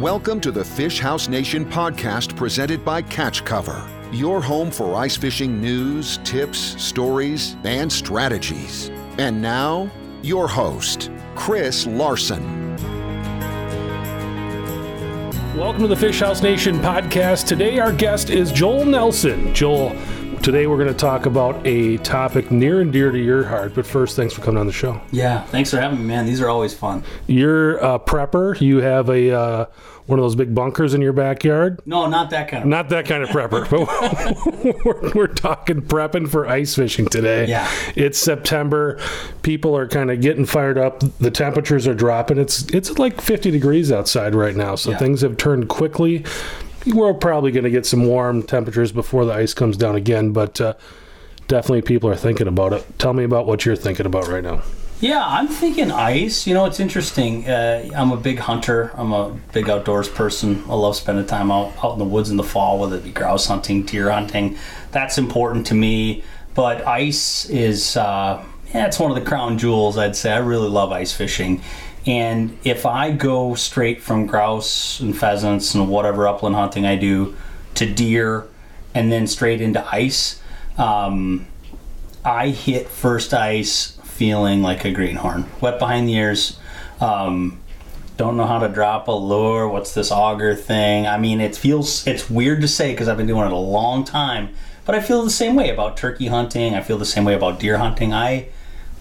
Welcome to the Fish House Nation podcast presented by Catch Cover, your home for ice fishing news, tips, stories, and strategies. And now, your host, Chris Larson. Welcome to the Fish House Nation podcast. Today, our guest is Joel Nelson. Joel, today we're going to talk about a topic near and dear to your heart. But first, thanks for coming on the show. Yeah, thanks for having me, man. These are always fun. You're a prepper. You have a uh, one of those big bunkers in your backyard. No, not that kind of. Not that kind of prepper, but we're, we're talking prepping for ice fishing today. Yeah. It's September. People are kind of getting fired up. The temperatures are dropping. It's it's like 50 degrees outside right now, so Yeah. things have turned quickly. We're probably going to get some warm temperatures before the ice comes down again, but uh, definitely people are thinking about it. Tell me about what you're thinking about right now. Yeah, I'm thinking ice. You know, it's interesting. Uh, I'm a big hunter. I'm a big outdoors person. I love spending time out, out in the woods in the fall, whether it be grouse hunting, deer hunting. That's important to me. But ice is, uh, yeah, it's one of the crown jewels, I'd say. I really love ice fishing. And if I go straight from grouse and pheasants and whatever upland hunting I do to deer and then straight into ice, um, I hit first ice feeling like a greenhorn, wet behind the ears. Um, don't know how to drop a lure. What's this auger thing? I mean, it feels it's weird to say because I've been doing it a long time, but I feel the same way about turkey hunting. I feel the same way about deer hunting. I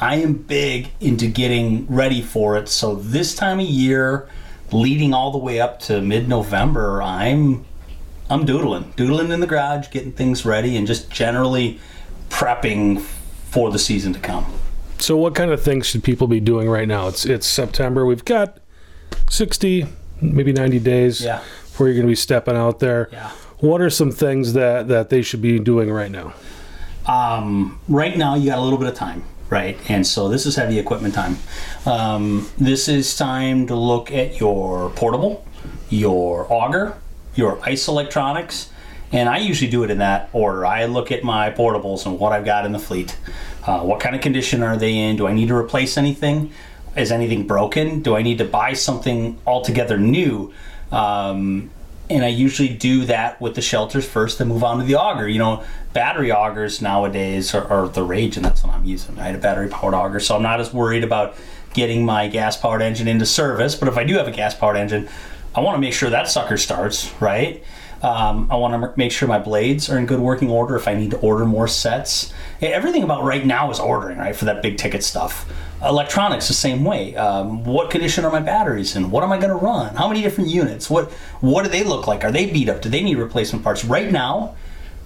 I am big into getting ready for it. So this time of year, leading all the way up to mid-November, I'm I'm doodling, doodling in the garage, getting things ready, and just generally prepping for the season to come. So, what kind of things should people be doing right now? It's it's September. We've got 60, maybe 90 days Yeah. before you're going to be stepping out there. Yeah. What are some things that, that they should be doing right now? Um, right now, you got a little bit of time, right? And so this is heavy equipment time. Um, this is time to look at your portable, your auger, your ice electronics, and I usually do it in that order. I look at my portables and what I've got in the fleet. Uh, what kind of condition are they in? Do I need to replace anything? Is anything broken? Do I need to buy something altogether new? Um, and I usually do that with the shelters first, then move on to the auger. You know, battery augers nowadays are, are the rage, and that's what I'm using. I had a battery powered auger, so I'm not as worried about getting my gas powered engine into service. But if I do have a gas powered engine, I want to make sure that sucker starts right. Um, I want to make sure my blades are in good working order if I need to order more sets. Everything about right now is ordering, right, for that big ticket stuff. Electronics, the same way. Um, what condition are my batteries in? What am I going to run? How many different units? What What do they look like? Are they beat up? Do they need replacement parts? Right now,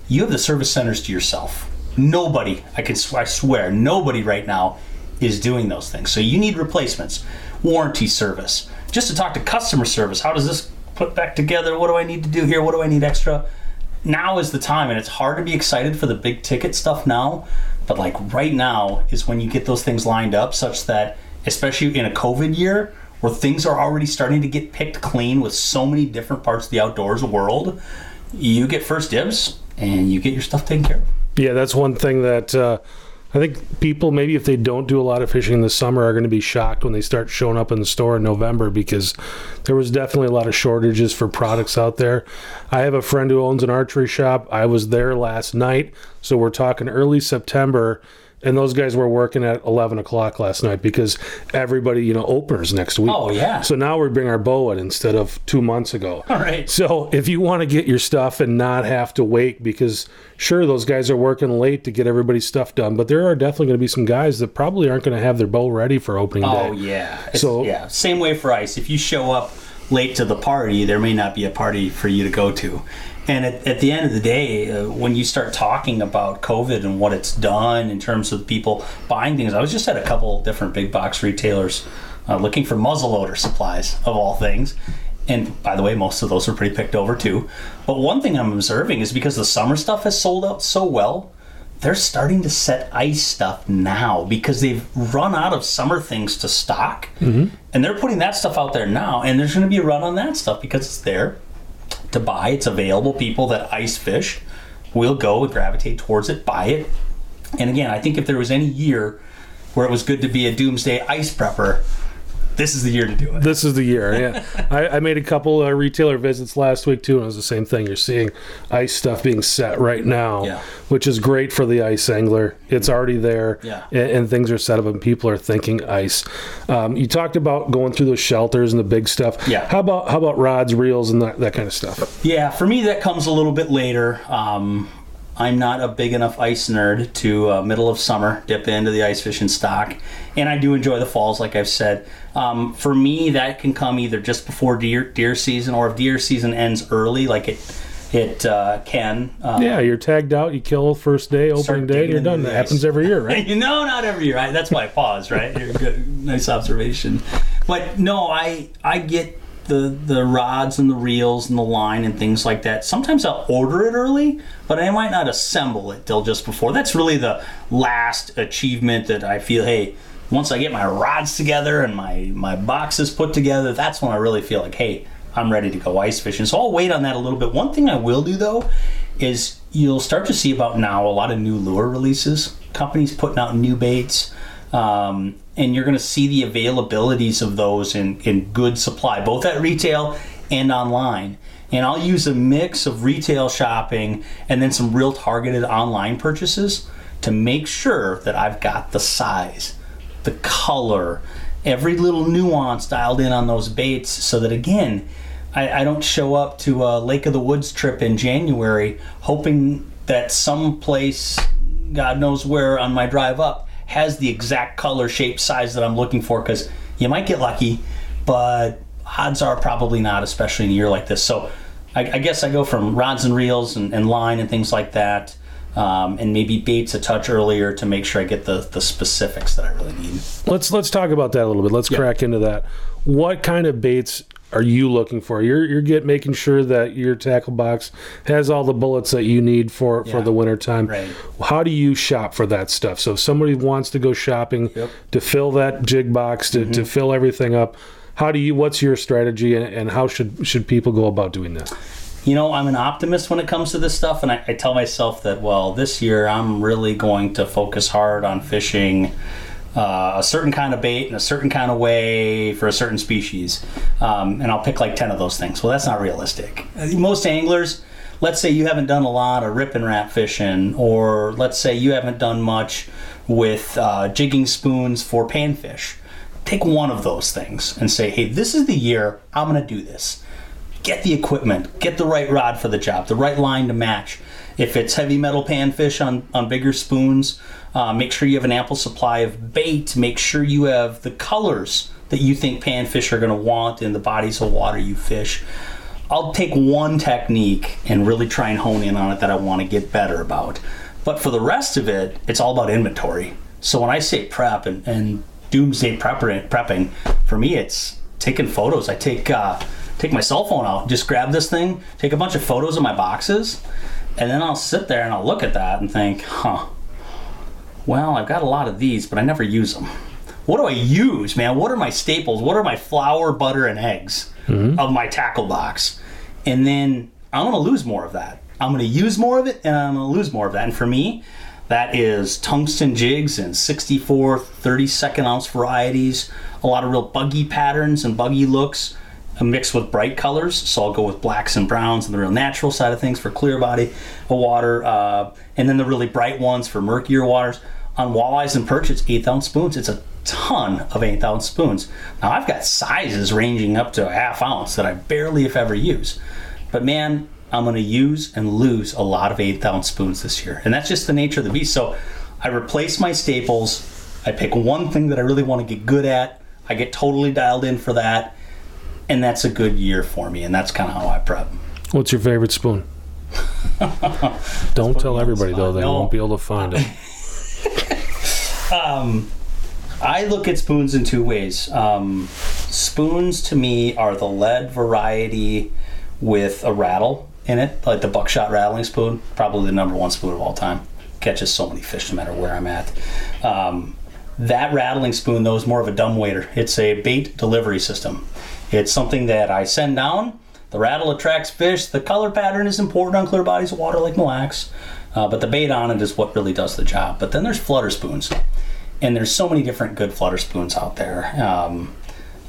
you have the service centers to yourself. Nobody, I can I swear, nobody right now is doing those things. So you need replacements, warranty service, just to talk to customer service. How does this put back together? What do I need to do here? What do I need extra? Now is the time, and it's hard to be excited for the big ticket stuff now, but like right now is when you get those things lined up, such that especially in a COVID year where things are already starting to get picked clean with so many different parts of the outdoors world, you get first dibs and you get your stuff taken care of. Yeah, that's one thing that uh, I think people, maybe if they don't do a lot of fishing this summer, are going to be shocked when they start showing up in the store in November because there was definitely a lot of shortages for products out there. I have a friend who owns an archery shop. I was there last night, so we're talking early September. And those guys were working at 11 o'clock last night because everybody, you know, openers next week. Oh, yeah. So now we bring our bow in instead of two months ago. All right. So if you want to get your stuff and not have to wait, because sure, those guys are working late to get everybody's stuff done, but there are definitely going to be some guys that probably aren't going to have their bow ready for opening Oh day. yeah. It's- So- yeah, same way for ice. If you show up late to the party, there may not be a party for you to go to. And at, at the end of the day, uh, when you start talking about COVID and what it's done in terms of people buying things, I was just at a couple different big box retailers uh, looking for muzzleloader supplies of all things. And by the way, most of those are pretty picked over too. But one thing I'm observing is because the summer stuff has sold out so well, they're starting to set ice stuff now because they've run out of summer things to stock. And they're putting that stuff out there now. And there's going to be a run on that stuff because it's there to buy. It's available. People that ice fish will go and gravitate towards it, buy it. And again, I think if there was any year where it was good to be a doomsday ice prepper, this is the year to do it. This is the year. Yeah, I, I made a couple uh, retailer visits last week too, and it was the same thing. You're seeing ice stuff being set right now, Yeah. which is great for the ice angler. It's already there, Yeah. and, and things are set up, and people are thinking ice. Um, you talked about going through those shelters and the big stuff. Yeah. How about how about rods, reels, and that, that kind of stuff? Yeah, for me that comes a little bit later. Um, I'm not a big enough ice nerd to uh, middle of summer dip into the ice fishing stock, and I do enjoy the falls, like I've said. Um, for me, that can come either just before deer deer season, or if deer season ends early, like it it uh, can. Uh, Yeah, you're tagged out. You kill first day, opening day, and you're done. That happens every year, right? You know, not every year. Right? That's why I paused. Right? Nice observation. But no, I I get the the rods and the reels and the line and things like that. Sometimes I'll order it early, but I might not assemble it till just before. That's really the last achievement that I feel. Hey, once I get my rods together and my my boxes put together, that's when I really feel like, hey, I'm ready to go ice fishing. So I'll wait on that a little bit. One thing I will do though is you'll start to see about now a lot of new lure releases. Companies putting out new baits. Um, and you're going to see the availabilities of those in, in good supply, both at retail and online. And I'll use a mix of retail shopping and then some real targeted online purchases to make sure that I've got the size, the color, every little nuance dialed in on those baits so that again, I, I don't show up to a Lake of the Woods trip in January hoping that some place, God knows where on my drive up, has the exact color, shape, size that I'm looking for because you might get lucky, but odds are probably not, especially in a year like this. So I, I guess I go from rods and reels and, and line and things like that. Um, and maybe baits a touch earlier to make sure I get the, the specifics that I really need. Let's let's talk about that a little bit. Let's crack into that. What kind of baits are you looking for? You're you're get making sure that your tackle box has all the bullets that you need for for the winter time. Right. How do you shop for that stuff? So if somebody wants to go shopping Yep. Mm-hmm. to fill that jig box to, to fill everything up, how do you what's your strategy and, and how should should people go about doing that? You know, I'm an optimist when it comes to this stuff, and I, I tell myself that, well, this year I'm really going to focus hard on fishing uh, a certain kind of bait in a certain kind of way for a certain species. Um, and I'll pick like 10 of those things. Well, that's not realistic. Uh, Most anglers, let's say you haven't done a lot of Rippin' Rap fishing, or let's say you haven't done much with uh, jigging spoons for panfish. Take one of those things and say, hey, this is the year I'm going to do this get the equipment, get the right rod for the job, the right line to match. If it's heavy metal panfish on, on bigger spoons, uh, make sure you have an ample supply of bait. Make sure you have the colors that you think panfish are going to want in the bodies of water you fish. I'll take one technique and really try and hone in on it that I want to get better about. But for the rest of it, it's all about inventory. So when I say prep and, and doomsday prepping, for me it's taking photos. I take uh, take my cell phone out, just grab this thing, take a bunch of photos of my boxes, and then I'll sit there and I'll look at that and think, huh, well, I've got a lot of these, but I never use them. What do I use, man? What are my staples? What are my flour, butter, and eggs mm-hmm. of my tackle box? And then I'm going to lose more of that. I'm going to use more of it, and I'm going to lose more of that. And for me, that is tungsten jigs and 64 32nd ounce varieties, a lot of real buggy patterns and buggy looks, a mix with bright colors. So I'll go with blacks and browns and the real natural side of things for clear body water, uh, and then the really bright ones for murkier waters. On walleyes and perch, it's eighth ounce spoons. It's a ton of eighth ounce spoons. Now I've got sizes ranging up to a half ounce that I barely, if ever, use. But man, I'm going to use and lose a lot of eighth ounce spoons this year, and that's just the nature of the beast. So I replace my staples. I pick one thing that I really want to get good at. I get totally dialed in for that, and that's a good year for me. And that's kind of how I prep. What's your favorite spoon? Don't tell me on the everybody though; they No. won't be able to find it. I look at spoons in two ways. Um, spoons to me are the lead variety with a rattle in it, like the buckshot rattling spoon, probably the number one spoon of all time. Catches so many fish no matter where I'm at. Um, that rattling spoon, though, is more of a dumb waiter. It's a bait delivery system. It's something that I send down. The rattle attracts fish. The color pattern is important on clear bodies of water like Mille Lacs, uh, but the bait on it is what really does the job. But then there's flutter spoons and there's so many different good flutter spoons out there. Um,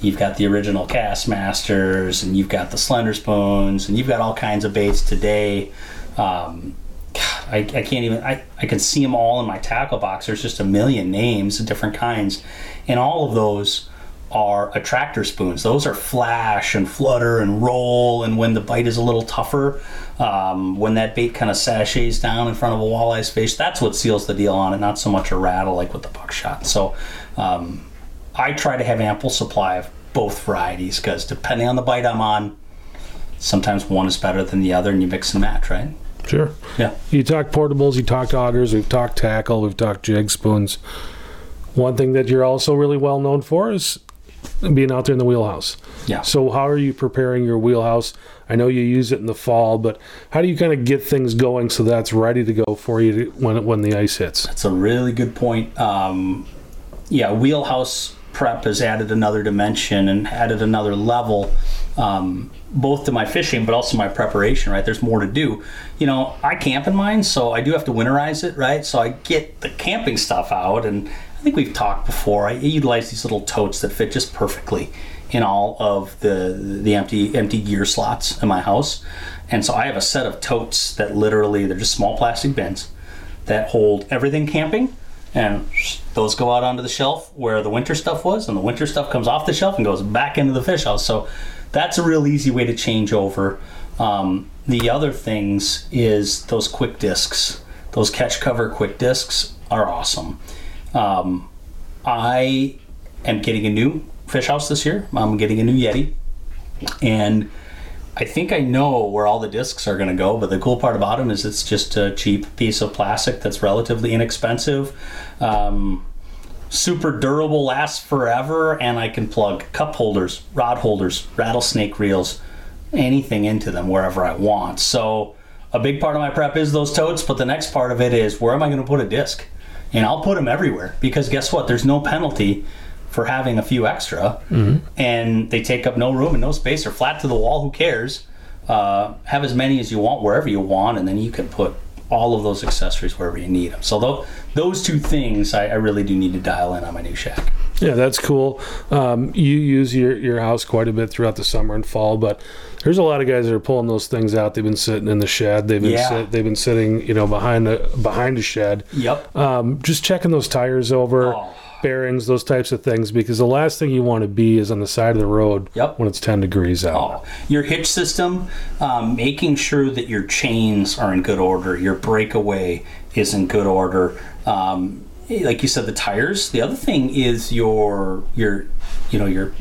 You've got the original Kastmasters, and you've got the Slender Spoons, and you've got all kinds of baits today. Um, God, I, I can't even. I, I can see them all in my tackle box. There's just a million names of different kinds, and all of those are attractor spoons. Those are flash and flutter and roll, and when the bite is a little tougher, um, when that bait kind of sashays down in front of a walleye's face, that's what seals the deal on it. Not so much a rattle like with the buckshot. So um, I try to have ample supply of both varieties because depending on the bite I'm on, sometimes one is better than the other, and you mix and match, right? Sure. Yeah. You talk portables, you talked augers, we've talked tackle, we've talked jig spoons. One thing that you're also really well known for is being out there in the wheelhouse. Yeah. So how are you preparing your wheelhouse? I know you use it in the fall, but how do you kind of get things going so that's ready to go for you to, when when the ice hits? That's a really good point. Um, yeah, wheelhouse prep has added another dimension and added another level, um, both to my fishing but also my preparation. Right, there's more to do. You know, I camp in mine, so I do have to winterize it. Right, so I get the camping stuff out, and I think we've talked before. I utilize these little totes that fit just perfectly in all of the the empty empty gear slots in my house, and so I have a set of totes that literally they're just small plastic bins that hold everything camping. And those go out onto the shelf where the winter stuff was and the winter stuff comes off the shelf and goes back into the fish house. So that's a real easy way to change over. Um, the other things is those quick discs. Those catch cover quick discs are awesome um, i am getting a new fish house this year i'm getting a new yetti and I think I know where all the discs are going to go, but the cool part about them is it's just a cheap piece of plastic that's relatively inexpensive, um, super durable, lasts forever, and I can plug cup holders, rod holders, rattlesnake reels, anything into them wherever I want. So a big part of my prep is those totes, but the next part of it is where am I going to put a disc? And I'll put them everywhere because guess what? There's no penalty for having a few extra, and they take up no room and no space. They're flat to the wall. Who cares? Uh, have as many as you want wherever you want, and then you can put all of those accessories wherever you need them. So tho- those two things, I, I really do need to dial in on my new shack. Yeah, that's cool. Um, you use your, your house quite a bit throughout the summer and fall, but there's a lot of guys that are pulling those things out. They've been sitting in the shed. They've been Yeah. sit, they've been sitting, you know, behind a behind a shed. Yep. Um, just checking those tires over, Oh. bearings, those types of things, because the last thing you want to be is on the side of the road Yep. when it's 10 degrees out. Oh, your hitch system, um, making sure that your chains are in good order, your breakaway is in good order. Um, like you said, the tires. The other thing is your your you know your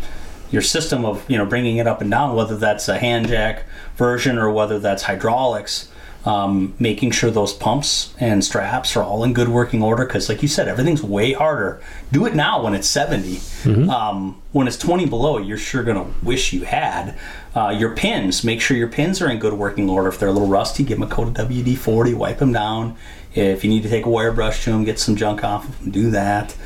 your system of you know bringing it up and down, whether that's a hand jack version or whether that's hydraulics. Um, making sure those pumps and straps are all in good working order because, like you said, everything's way harder. Do it now when it's 70. Um, when it's 20 below, you're sure going to wish you had. Uh, your pins, make sure your pins are in good working order. If they're a little rusty, give them a coat of WD 40, wipe them down. If you need to take a wire brush to them, get some junk off do that.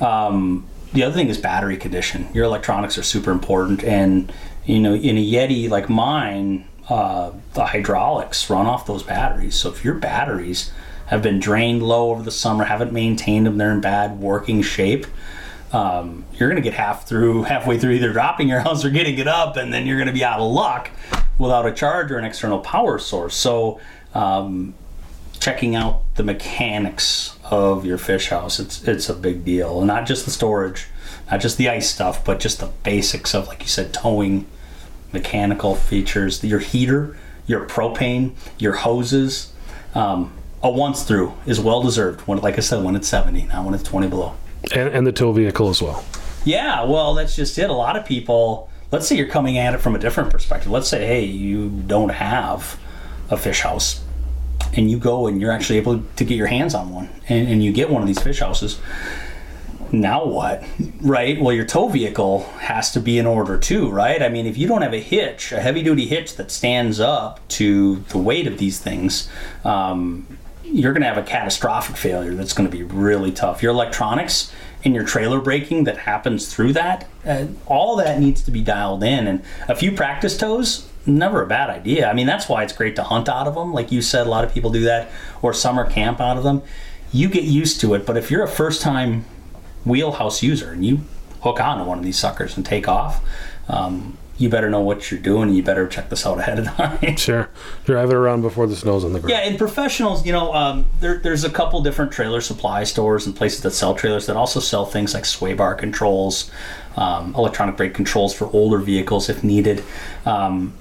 Um, the other thing is battery condition. Your electronics are super important, and you know, in a Yetti like mine, uh, the hydraulics run off those batteries. So if your batteries have been drained low over the summer, haven't maintained them, they're in bad working shape. Um, you're going to get half through, halfway through either dropping your house or getting it up, and then you're going to be out of luck without a charge or an external power source. So, um, checking out the mechanics of your fish house it's it's a big deal and not just the storage not just the ice stuff but just the basics of like you said towing mechanical features your heater your propane your hoses um, a once through is well deserved when like i said when it's 70 not when it's 20 below And, and the tow vehicle as well. yeah, well, that's just it. A lot of people, let's say you're coming at it from a different perspective. Let's say, hey, you don't have a fish house and you go and you're actually able to get your hands on one and, and you get one of these fish houses. Now what? Right? Well, your tow vehicle has to be in order too, right? I mean, if you don't have a hitch, a heavy duty hitch that stands up to the weight of these things, um, you're going to have a catastrophic failure that's going to be really tough. Your electronics and your trailer braking that happens through that, uh, all that needs to be dialed in. And a few practice tows, never a bad idea. I mean, that's why it's great to hunt out of them. Like you said, a lot of people do that, or summer camp out of them. You get used to it, but if you're a first time wheelhouse user and you hook onto one of these suckers and take off, um, you better know what you're doing. And you better check this out ahead of time. Sure. Drive it around before the snow's on the ground. Yeah, and professionals, you know, um, there, there's a couple different trailer supply stores and places that sell trailers that also sell things like sway bar controls, um, electronic brake controls for older vehicles if needed. Um,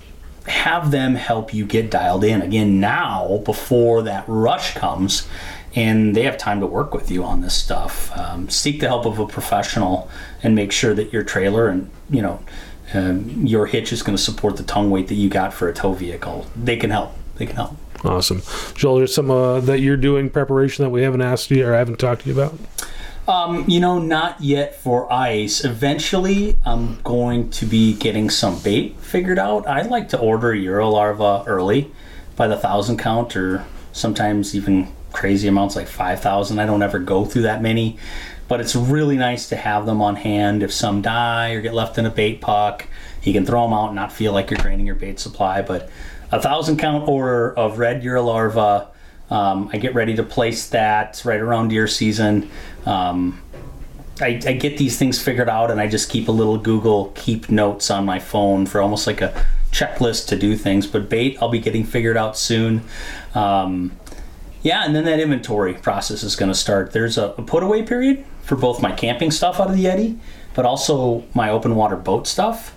have them help you get dialed in again now before that rush comes and they have time to work with you on this stuff. Um, seek the help of a professional and make sure that your trailer and, you know, um, your hitch is going to support the tongue weight that you got for a tow vehicle. They can help. They can help. Awesome. Joel, there's some uh, that you're doing preparation that we haven't asked you or I haven't talked to you about? Um, you know, not yet for ice. Eventually, I'm going to be getting some bait figured out. I like to order Euro larva early by the thousand count or sometimes even crazy amounts like 5,000. I don't ever go through that many, but it's really nice to have them on hand. If some die or get left in a bait puck, you can throw them out and not feel like you're draining your bait supply. But a thousand count order of red Eurolarva um, I get ready to place that right around deer season. Um, I, I, get these things figured out and I just keep a little Google keep notes on my phone for almost like a checklist to do things. But bait, I'll be getting figured out soon. Um, yeah, and then that inventory process is going to start. There's a, a put away period for both my camping stuff out of the Yetti, but also my open water boat stuff,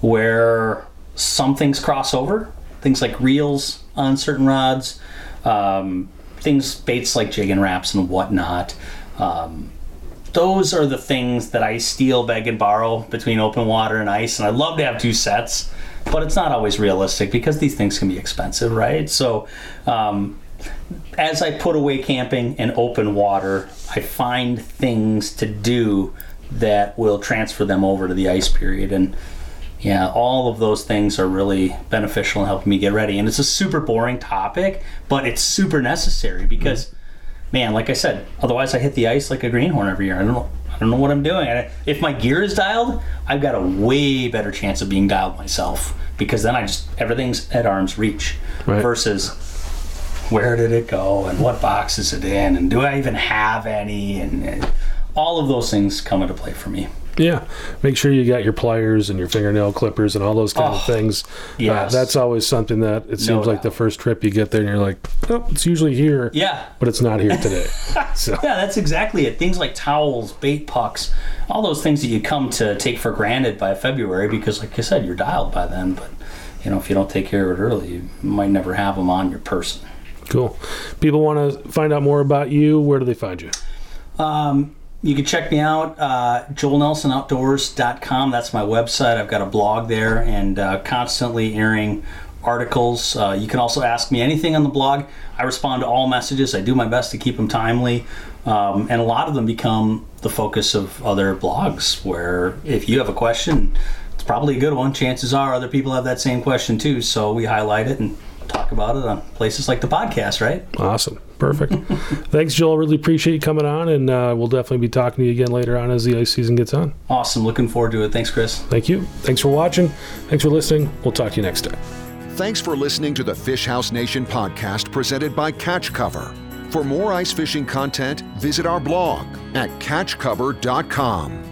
where some things cross over. Things like reels on certain rods, um, things baits like Jigging Raps and whatnot. Um, those are the things that I steal, beg, and borrow between open water and ice. And I'd love to have two sets, but it's not always realistic because these things can be expensive, right? So, um, as I put away camping and open water, I find things to do that will transfer them over to the ice period. And yeah, all of those things are really beneficial in helping me get ready. And it's a super boring topic, but it's super necessary because, mm-hmm. man, like I said, otherwise I hit the ice like a greenhorn every year. I don't know, I don't know what I'm doing. if my gear is dialed, I've got a way better chance of being dialed myself because then I just everything's at arm's reach right. versus where did it go and what box is it in and do I even have any and, and all of those things come into play for me. Yeah, make sure you got your pliers and your fingernail clippers and all those kind oh, of things. Yeah, uh, that's always something that it seems no like the first trip you get there and you're like, oh, it's usually here. Yeah, but it's not here today. so yeah, that's exactly it. Things like towels, bait pucks, all those things that you come to take for granted by February because, like I said, you're dialed by then. But you know, if you don't take care of it early, you might never have them on your person. Cool. People want to find out more about you. Where do they find you? Um, you can check me out, uh, joelnelsonoutdoors.com. That's my website. I've got a blog there and uh, constantly airing articles. Uh, you can also ask me anything on the blog. I respond to all messages. I do my best to keep them timely. Um, and a lot of them become the focus of other blogs where if you have a question, it's probably a good one. Chances are other people have that same question too. So we highlight it and talk about it on places like the podcast, right? Awesome. Perfect. Thanks, Joel. Really appreciate you coming on, and uh, we'll definitely be talking to you again later on as the ice season gets on. Awesome. Looking forward to it. Thanks, Chris. Thank you. Thanks for watching. Thanks for listening. We'll talk to you next time. Thanks for listening to the Fish House Nation podcast presented by Catch Cover. For more ice fishing content, visit our blog at catchcover.com.